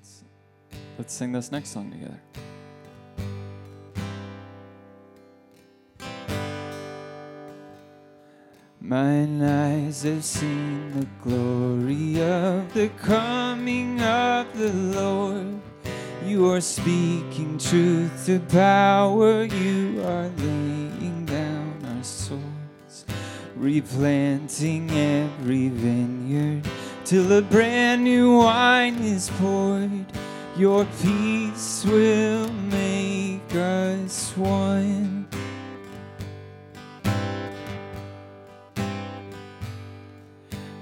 Let's let's sing this next song together. Mine eyes have seen the glory of the coming of the Lord. You are speaking truth to power. You are laying down our swords, replanting every vineyard till a brand new wine is poured. Your peace will make us one.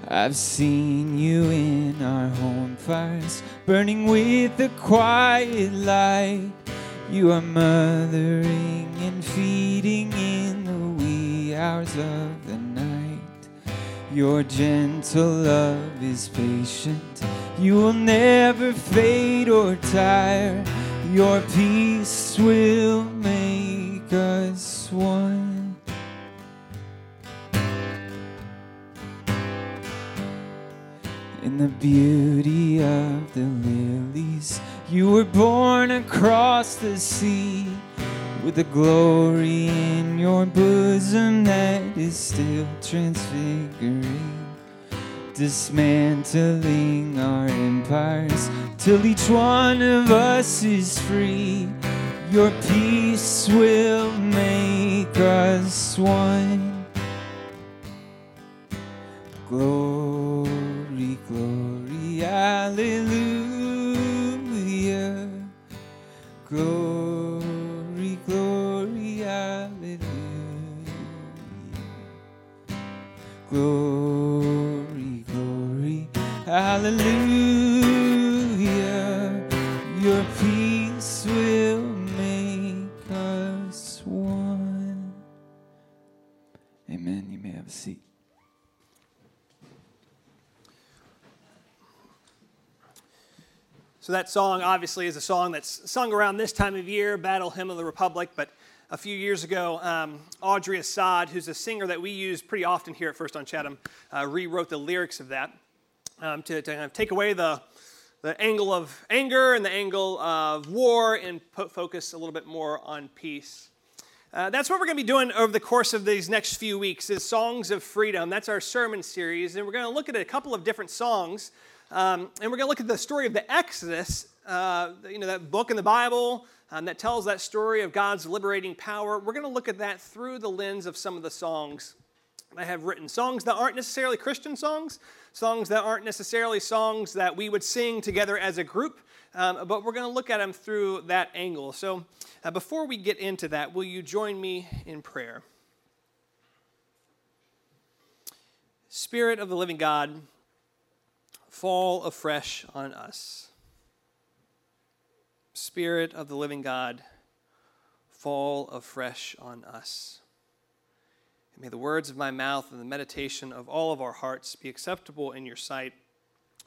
I've seen you in our home fires, burning with the quiet light. You are mothering and feeding in the wee hours of. Your gentle love is patient. You will never fade or tire. Your peace will make us one. In the beauty of the lilies, you were born across the sea with a glory in your bosom that is still transfiguring, dismantling our empires till each one of us is free. Your peace will make us one. Glory, glory, hallelujah. Glory, glory, hallelujah. Your peace will make us one. Amen. You may have a seat. So that song obviously is a song that's sung around this time of year, Battle Hymn of the Republic. But a few years ago, um, Audrey Assad, who's a singer that we use pretty often here at First on Chatham, uh, rewrote the lyrics of that um, to, to kind of take away the, the angle of anger and the angle of war and put focus a little bit more on peace. Uh, that's what we're going to be doing over the course of these next few weeks is songs of freedom that's our sermon series and we're going to look at a couple of different songs um, and we're going to look at the story of the Exodus, uh, you know, that book in the Bible um, that tells that story of God's liberating power. We're going to look at that through the lens of some of the songs I have written. Songs that aren't necessarily Christian songs, songs that aren't necessarily songs that we would sing together as a group, um, but we're going to look at them through that angle. So uh, before we get into that, will you join me in prayer? Spirit of the living God, fall afresh on us. Spirit of the living God, fall afresh on us. And may the words of my mouth and the meditation of all of our hearts be acceptable in your sight,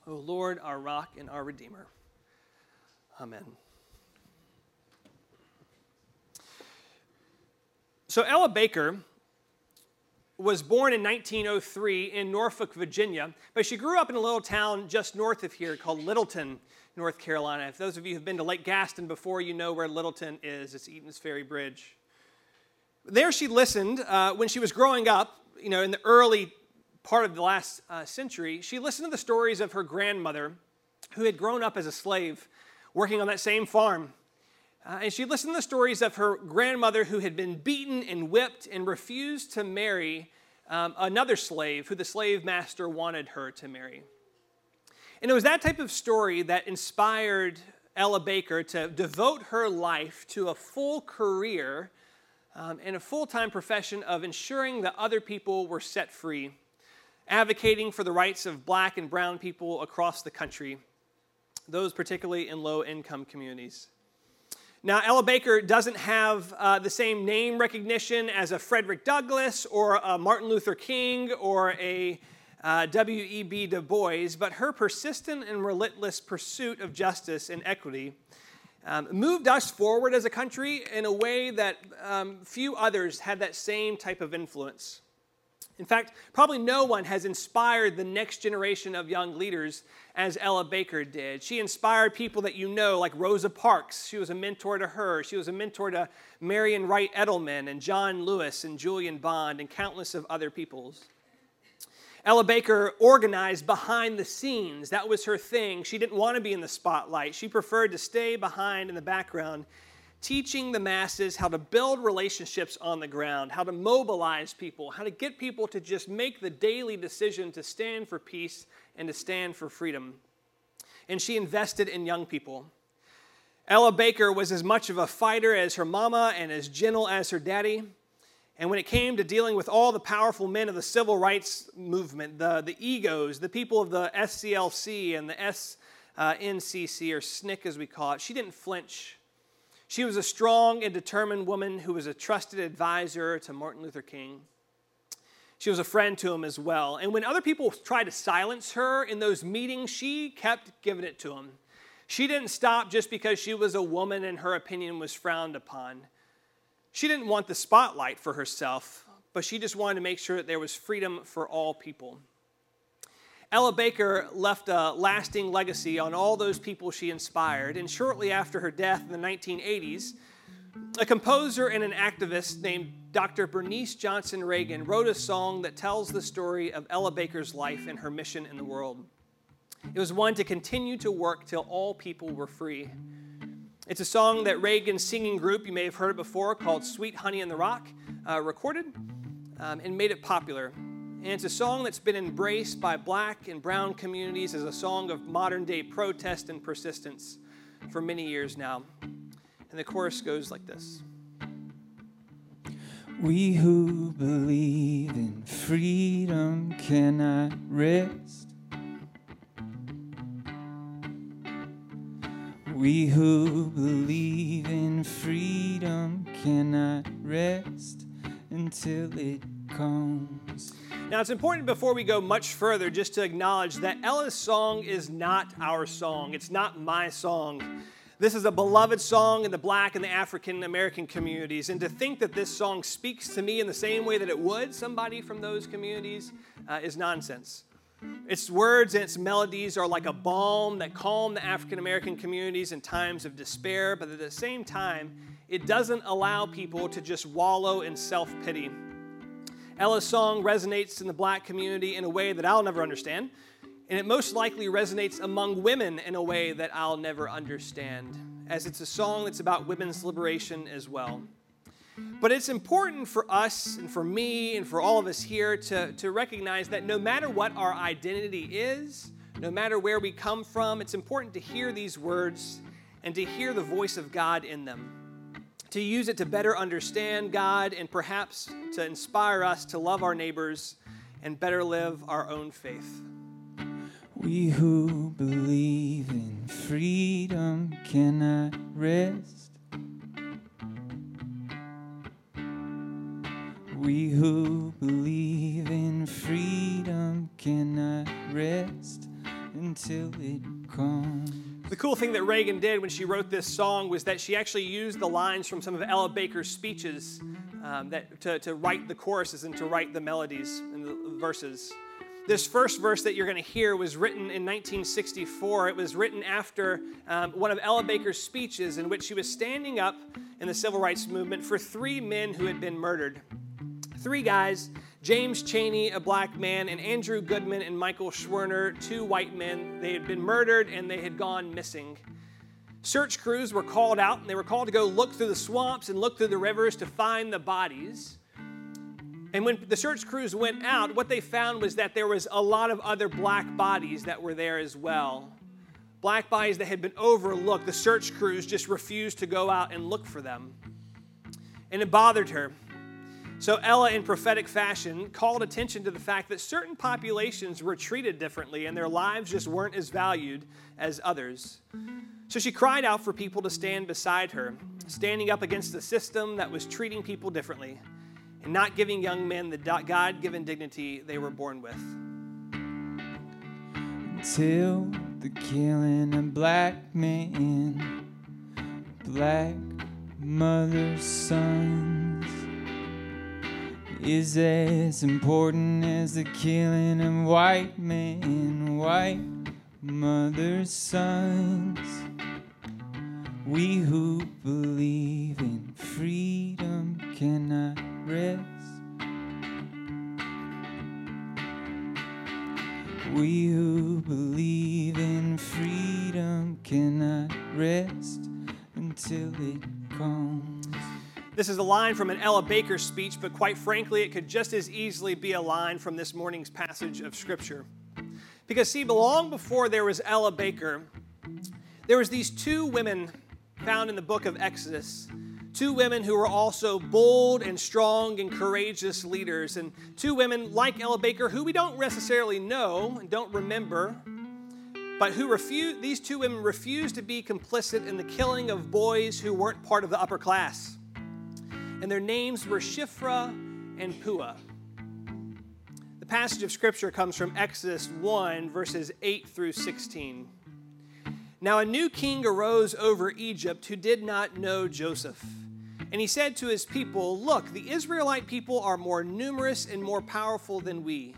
O Lord, our rock and our Redeemer. Amen. So, Ella Baker was born in 1903 in Norfolk, Virginia, but she grew up in a little town just north of here called Littleton, North Carolina. If those of you who've been to Lake Gaston before, you know where Littleton is. It's Eaton's Ferry Bridge. There she listened uh, when she was growing up, you know, in the early part of the last uh, century. She listened to the stories of her grandmother who had grown up as a slave working on that same farm. Uh, and she listened to the stories of her grandmother who had been beaten and whipped and refused to marry um, another slave who the slave master wanted her to marry. And it was that type of story that inspired Ella Baker to devote her life to a full career um, and a full time profession of ensuring that other people were set free, advocating for the rights of black and brown people across the country, those particularly in low income communities. Now, Ella Baker doesn't have uh, the same name recognition as a Frederick Douglass or a Martin Luther King or a uh, W.E.B. Du Bois, but her persistent and relentless pursuit of justice and equity um, moved us forward as a country in a way that um, few others had that same type of influence. In fact, probably no one has inspired the next generation of young leaders as Ella Baker did. She inspired people that you know, like Rosa Parks. She was a mentor to her. She was a mentor to Marian Wright Edelman and John Lewis and Julian Bond and countless of other peoples. Ella Baker organized behind the scenes. That was her thing. She didn't want to be in the spotlight. She preferred to stay behind in the background teaching the masses how to build relationships on the ground, how to mobilize people, how to get people to just make the daily decision to stand for peace and to stand for freedom. And she invested in young people. Ella Baker was as much of a fighter as her mama and as gentle as her daddy. And when it came to dealing with all the powerful men of the civil rights movement, the, the egos, the people of the SCLC and the SNCC, or SNCC as we call it, she didn't flinch. She was a strong and determined woman who was a trusted advisor to Martin Luther King. She was a friend to him as well. And when other people tried to silence her in those meetings, she kept giving it to them. She didn't stop just because she was a woman and her opinion was frowned upon. She didn't want the spotlight for herself, but she just wanted to make sure that there was freedom for all people. Ella Baker left a lasting legacy on all those people she inspired, and shortly after her death in the 1980s, a composer and an activist named Dr. Bernice Johnson Reagon wrote a song that tells the story of Ella Baker's life and her mission in the world. It was one to continue to work till all people were free. It's a song that Reagon's singing group, you may have heard it before, called Sweet Honey in the Rock, uh, recorded um, and made it popular. And it's a song that's been embraced by black and brown communities as a song of modern day protest and persistence for many years now. And the chorus goes like this We who believe in freedom cannot rest. We who believe in freedom cannot rest until it comes. Now, it's important before we go much further just to acknowledge that Ella's song is not our song. It's not my song. This is a beloved song in the black and the African American communities. And to think that this song speaks to me in the same way that it would somebody from those communities uh, is nonsense. Its words and its melodies are like a balm that calm the African American communities in times of despair, but at the same time, it doesn't allow people to just wallow in self pity. Ella's song resonates in the black community in a way that I'll never understand, and it most likely resonates among women in a way that I'll never understand, as it's a song that's about women's liberation as well. But it's important for us and for me and for all of us here to, to recognize that no matter what our identity is, no matter where we come from, it's important to hear these words and to hear the voice of God in them to use it to better understand God and perhaps to inspire us to love our neighbors and better live our own faith. We who believe in freedom cannot rest. We who believe in freedom cannot rest until it comes. The cool thing that Reagon did when she wrote this song was that she actually used the lines from some of Ella Baker's speeches um, that, to, to write the choruses and to write the melodies and the verses. This first verse that you're going to hear was written in 1964. It was written after um, one of Ella Baker's speeches in which she was standing up in the civil rights movement for three men who had been murdered. Three guys James Chaney, a black man, and Andrew Goodman and Michael Schwerner, two white men. They had been murdered and they had gone missing. Search crews were called out and they were called to go look through the swamps and look through the rivers to find the bodies. And when the search crews went out, what they found was that there was a lot of other black bodies that were there as well. Black bodies that had been overlooked. The search crews just refused to go out and look for them. And it bothered her. So Ella, in prophetic fashion, called attention to the fact that certain populations were treated differently and their lives just weren't as valued as others. So she cried out for people to stand beside her, standing up against the system that was treating people differently and not giving young men the God given dignity they were born with. Until the killing of black men, black mothers' sons is as important as the killing of white men, white mothers' sons. We who believe in freedom cannot rest. We who believe in freedom cannot rest until it comes. This is a line from an Ella Baker speech, but quite frankly, it could just as easily be a line from this morning's passage of Scripture. Because, see, long before there was Ella Baker, there was these two women found in the book of Exodus. Two women who were also bold and strong and courageous leaders, and two women like Ella Baker, who we don't necessarily know and don't remember, but who refuse, these two women refused to be complicit in the killing of boys who weren't part of the upper class and their names were Shiphrah and Puah. The passage of scripture comes from Exodus 1, verses 8 through 16. Now a new king arose over Egypt who did not know Joseph. And he said to his people, Look, the Israelite people are more numerous and more powerful than we.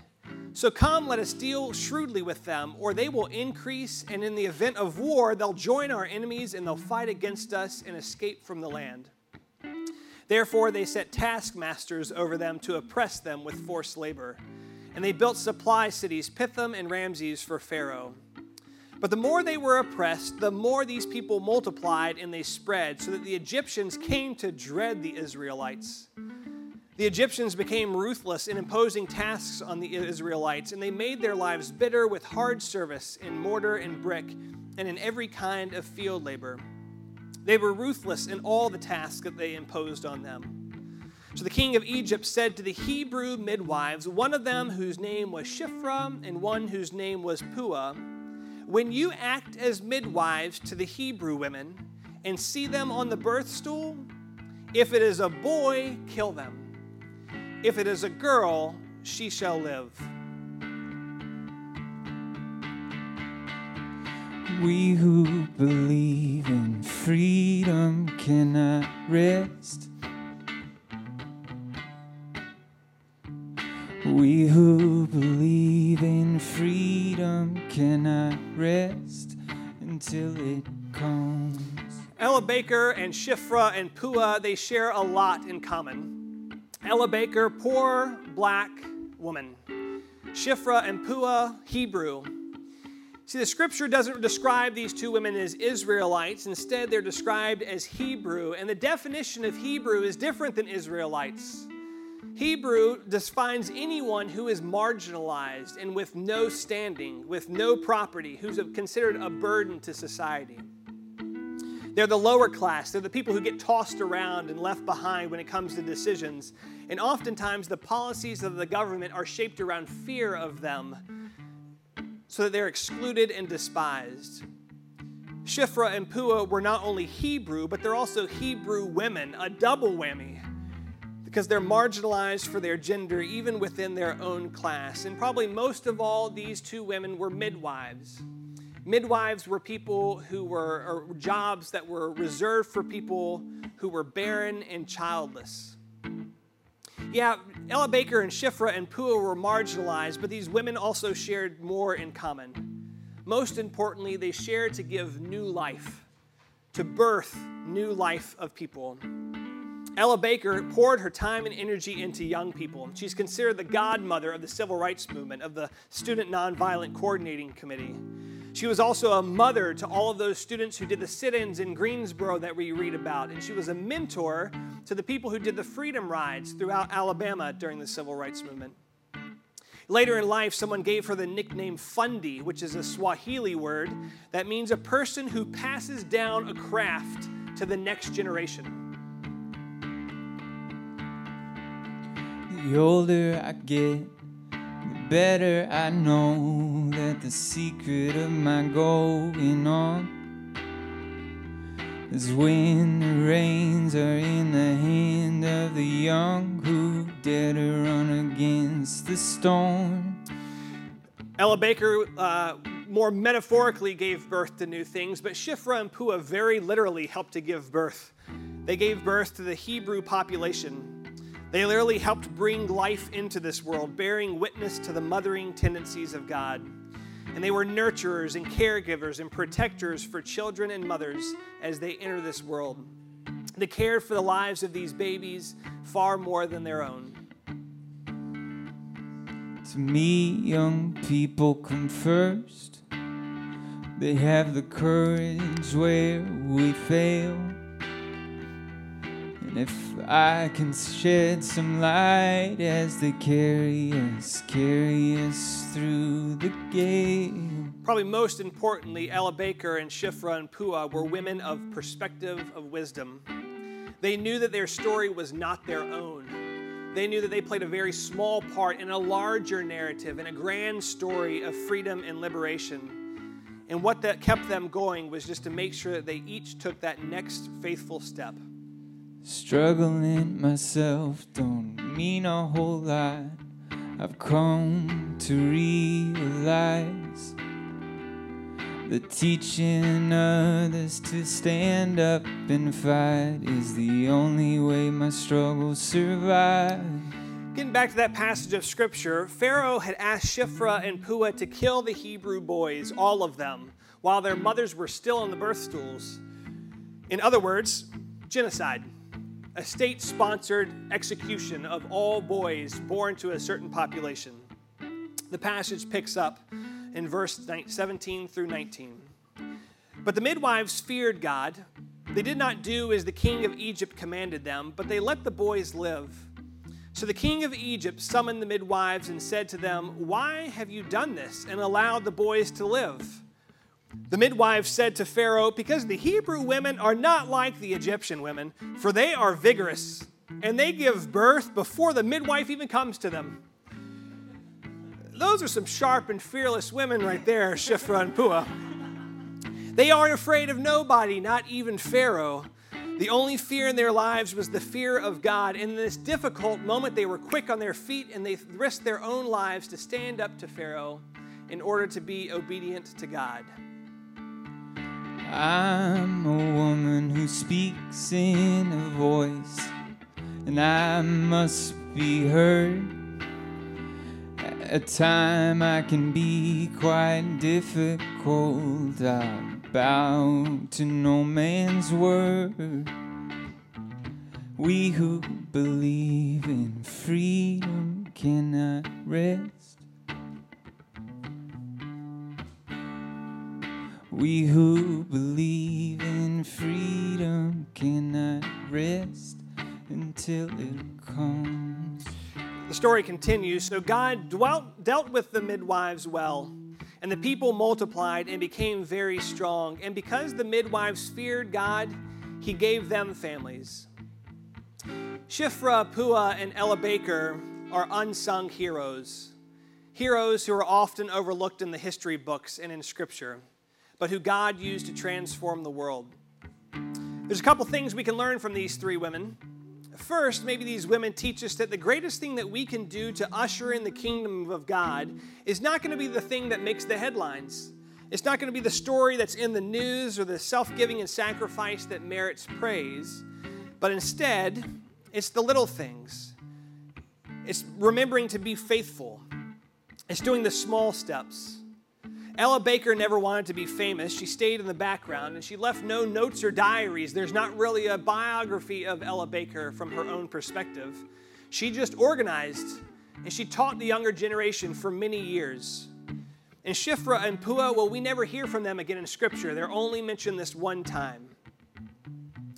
So come, let us deal shrewdly with them, or they will increase, and in the event of war, they'll join our enemies and they'll fight against us and escape from the land. Therefore, they set taskmasters over them to oppress them with forced labor. And they built supply cities, Pithom and Ramses, for Pharaoh. But the more they were oppressed, the more these people multiplied and they spread, so that the Egyptians came to dread the Israelites. The Egyptians became ruthless in imposing tasks on the Israelites, and they made their lives bitter with hard service in mortar and brick and in every kind of field labor. They were ruthless in all the tasks that they imposed on them. So the king of Egypt said to the Hebrew midwives, one of them whose name was Shiphrah and one whose name was Puah, when you act as midwives to the Hebrew women and see them on the birth stool, if it is a boy, kill them. If it is a girl, she shall live. We who believe in freedom cannot rest. We who believe in freedom cannot rest until it comes. Ella Baker and Shifra and Pua, they share a lot in common. Ella Baker, poor black woman. Shifra and Pua, Hebrew. See, the scripture doesn't describe these two women as Israelites. Instead, they're described as Hebrew. And the definition of Hebrew is different than Israelites. Hebrew defines anyone who is marginalized and with no standing, with no property, who's considered a burden to society. They're the lower class. They're the people who get tossed around and left behind when it comes to decisions. And oftentimes, the policies of the government are shaped around fear of them so that they're excluded and despised. Shifra and Puah were not only Hebrew, but they're also Hebrew women, a double whammy, because they're marginalized for their gender even within their own class. And probably most of all, these two women were midwives. Midwives were people who were, or jobs that were reserved for people who were barren and childless. Yeah, Ella Baker and Shifra and Pua were marginalized, but these women also shared more in common. Most importantly, they shared to give new life, to birth new life of people. Ella Baker poured her time and energy into young people. She's considered the godmother of the civil rights movement, of the Student Nonviolent Coordinating Committee. She was also a mother to all of those students who did the sit ins in Greensboro that we read about. And she was a mentor to the people who did the freedom rides throughout Alabama during the civil rights movement. Later in life, someone gave her the nickname Fundi, which is a Swahili word that means a person who passes down a craft to the next generation. The older I get, the better I know that the secret of my going on is when the reins are in the hand of the young who dare to run against the storm. Ella Baker uh, more metaphorically gave birth to new things, but Shifra and Pua very literally helped to give birth. They gave birth to the Hebrew population They literally helped bring life into this world, bearing witness to the mothering tendencies of God. And they were nurturers and caregivers and protectors for children and mothers as they enter this world. They cared for the lives of these babies far more than their own. To me, young people come first. They have the courage where we fail. And if I can shed some light as they carry carry us through the gale. Probably most importantly, Ella Baker and Shifra and Pua were women of perspective of wisdom. They knew that their story was not their own. They knew that they played a very small part in a larger narrative, in a grand story of freedom and liberation. And what that kept them going was just to make sure that they each took that next faithful step. Struggling myself don't mean a whole lot. I've come to realize the teaching others to stand up and fight is the only way my struggles survive. Getting back to that passage of scripture, Pharaoh had asked Shiphrah and Puah to kill the Hebrew boys, all of them, while their mothers were still on the birth stools. In other words, genocide, a state sponsored execution of all boys born to a certain population. The passage picks up in verse 17 through 19. But the midwives feared God. They did not do as the king of Egypt commanded them, but they let the boys live. So the king of Egypt summoned the midwives and said to them, Why have you done this and allowed the boys to live? The midwives said to Pharaoh, Because the Hebrew women are not like the Egyptian women, for they are vigorous, and they give birth before the midwife even comes to them. Those are some sharp and fearless women right there, Shifra and Pua. They aren't afraid of nobody, not even Pharaoh. The only fear in their lives was the fear of God. In this difficult moment, they were quick on their feet and they risked their own lives to stand up to Pharaoh in order to be obedient to God. I'm a woman who speaks in a voice, and I must be heard. At time I can be quite difficult. I bow to no man's word. We who believe in freedom cannot rest. We who believe in freedom cannot rest until it comes. The story continues. So God dwelt, dealt with the midwives well, and the people multiplied and became very strong. And because the midwives feared God, he gave them families. Shifra, Pua, and Ella Baker are unsung heroes. Heroes who are often overlooked in the history books and in Scripture, but who God used to transform the world. There's a couple things we can learn from these three women. First, maybe these women teach us that the greatest thing that we can do to usher in the kingdom of God is not going to be the thing that makes the headlines. It's not going to be the story that's in the news or the self giving and sacrifice that merits praise, but instead, it's the little things. It's remembering to be faithful, it's doing the small steps. Ella Baker never wanted to be famous. She stayed in the background and she left no notes or diaries. There's not really a biography of Ella Baker from her own perspective. She just organized and she taught the younger generation for many years. And Shifra and Pua, well, we never hear from them again in Scripture. They're only mentioned this one time.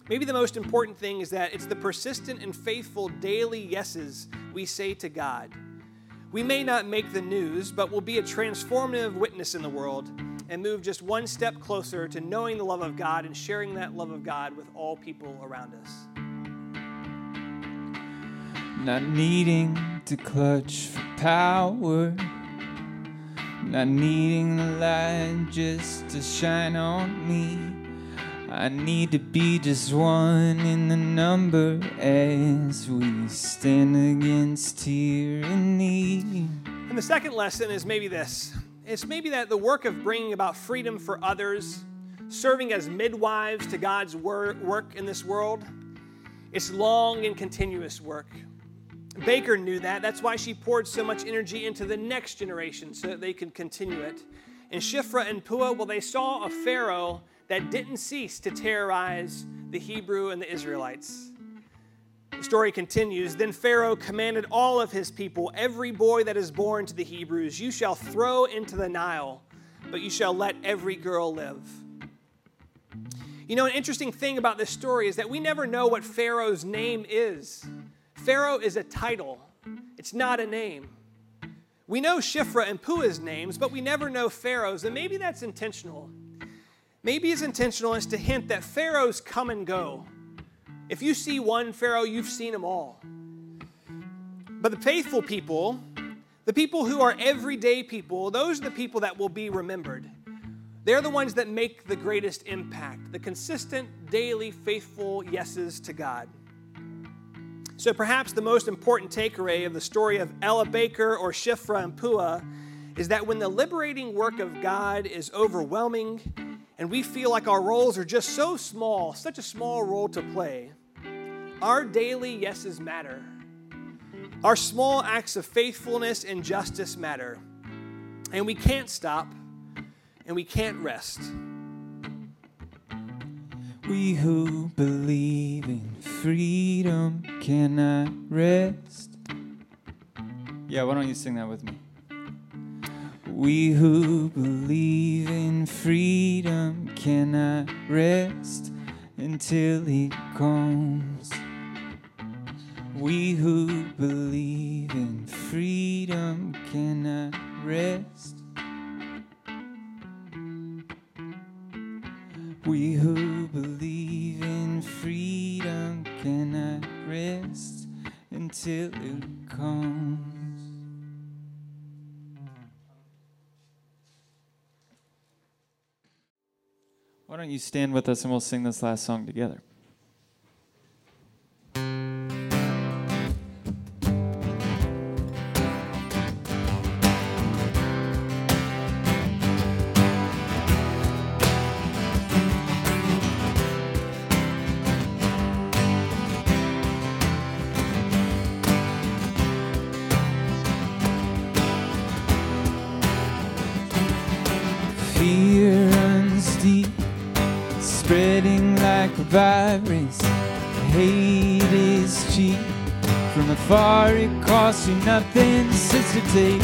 Maybe the most important thing is that it's the persistent and faithful daily yeses we say to God. We may not make the news, but will be a transformative witness in the world and move just one step closer to knowing the love of God and sharing that love of God with all people around us. Not needing to clutch for power, not needing the light just to shine on me. I need to be just one in the number as we stand against tyranny. And the second lesson is maybe this it's maybe that the work of bringing about freedom for others, serving as midwives to God's wor- work in this world, it's long and continuous work. Baker knew that. That's why she poured so much energy into the next generation so that they could continue it. And Shiphrah and Puah, well, they saw a Pharaoh that didn't cease to terrorize the Hebrew and the Israelites. The story continues Then Pharaoh commanded all of his people, Every boy that is born to the Hebrews, you shall throw into the Nile, but you shall let every girl live. You know, an interesting thing about this story is that we never know what Pharaoh's name is. Pharaoh is a title, it's not a name. We know Shiphrah and Puah's names, but we never know Pharaoh's, and maybe that's intentional. Maybe it's intentional is to hint that Pharaohs come and go. If you see one Pharaoh, you've seen them all. But the faithful people, the people who are everyday people, those are the people that will be remembered. They're the ones that make the greatest impact, the consistent, daily, faithful yeses to God. So perhaps the most important takeaway of the story of Ella Baker or Shifra and Pua is that when the liberating work of God is overwhelming and we feel like our roles are just so small, such a small role to play, our daily yeses matter. Our small acts of faithfulness and justice matter. And we can't stop and we can't rest. We who believe in freedom cannot rest. Yeah, why don't you sing that with me? We who believe in freedom cannot rest until He comes. We who believe in freedom cannot rest don't you stand with us and we'll sing this last song together? Spreading like a virus. Hate is cheap. From afar, it costs you nothing. Sister, take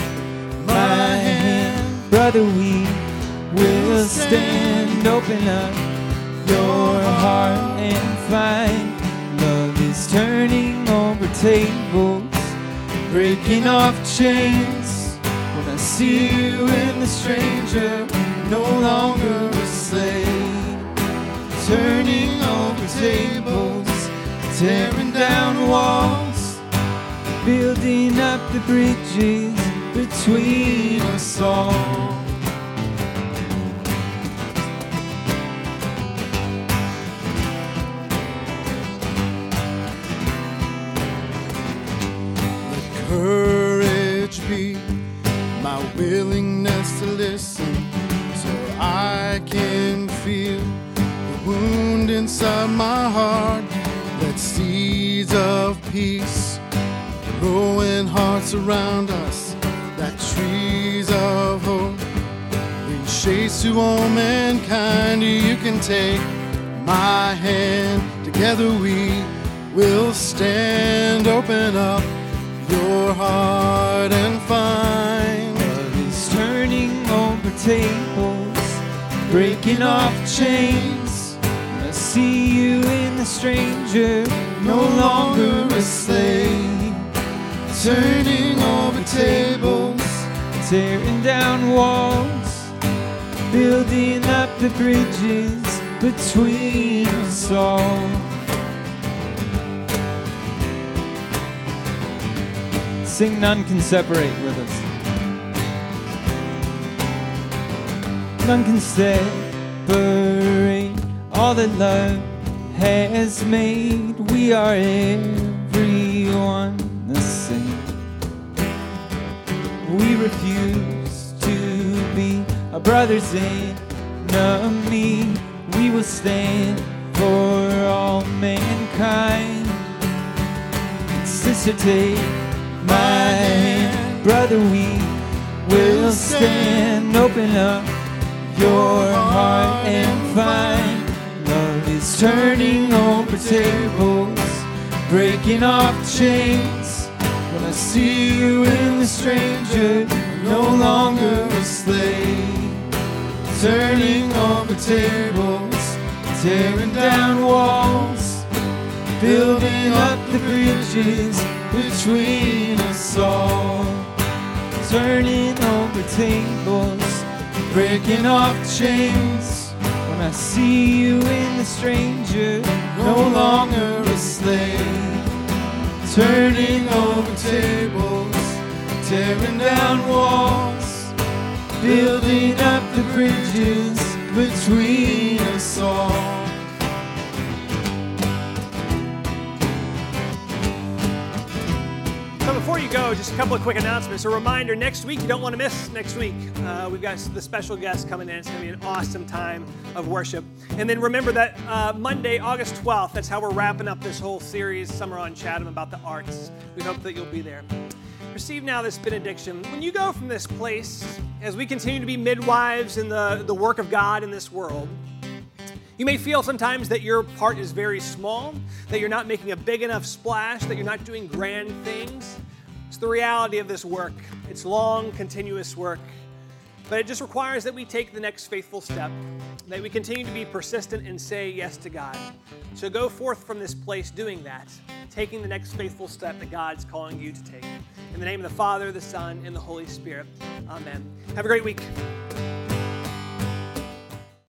my hand, brother. We will stand. Open up your heart and find love is turning over tables, breaking off chains. When I see you in the stranger, no longer a slave. Turning over tables, tearing down walls, building up the bridges between us all. courage be my willingness to listen inside my heart that seeds of peace grow in hearts around us like trees of hope. Bring shades to all mankind. You can take my hand. Together we will stand. Open up your heart and find is turning over tables, breaking off chains. See you in the stranger, no longer a slave. Turning over tables, tearing down walls, building up the bridges between us all. Sing None Can Separate with us. None can separate all that love has made. We are everyone the same. We refuse to be a brother's enemy. We will stand for all mankind. sister, take my hand. Brother, we will stand. Open up your heart and find is turning over tables, breaking off chains. When I see you in the stranger, no longer a slave, turning over tables, tearing down walls, building up the bridges between us all, turning over tables, breaking off chains. I see you in the stranger, no longer a slave, turning over tables, tearing down walls, building up the bridges between us all. Before you go, just a couple of quick announcements. A reminder: next week you don't want to miss. Next week uh, we've got the special guest coming in. It's going to be an awesome time of worship. And then remember that uh, Monday, August 12th. That's how we're wrapping up this whole series, Summer on Chatham, about the arts. We hope that you'll be there. Receive now this benediction. When you go from this place, as we continue to be midwives in the, the work of God in this world, you may feel sometimes that your part is very small, that you're not making a big enough splash, that you're not doing grand things. The reality of this work. It's long, continuous work. But it just requires that we take the next faithful step, that we continue to be persistent and say yes to God. So go forth from this place doing that, taking the next faithful step that God's calling you to take. In the name of the Father, the Son, and the Holy Spirit. Amen. Have a great week.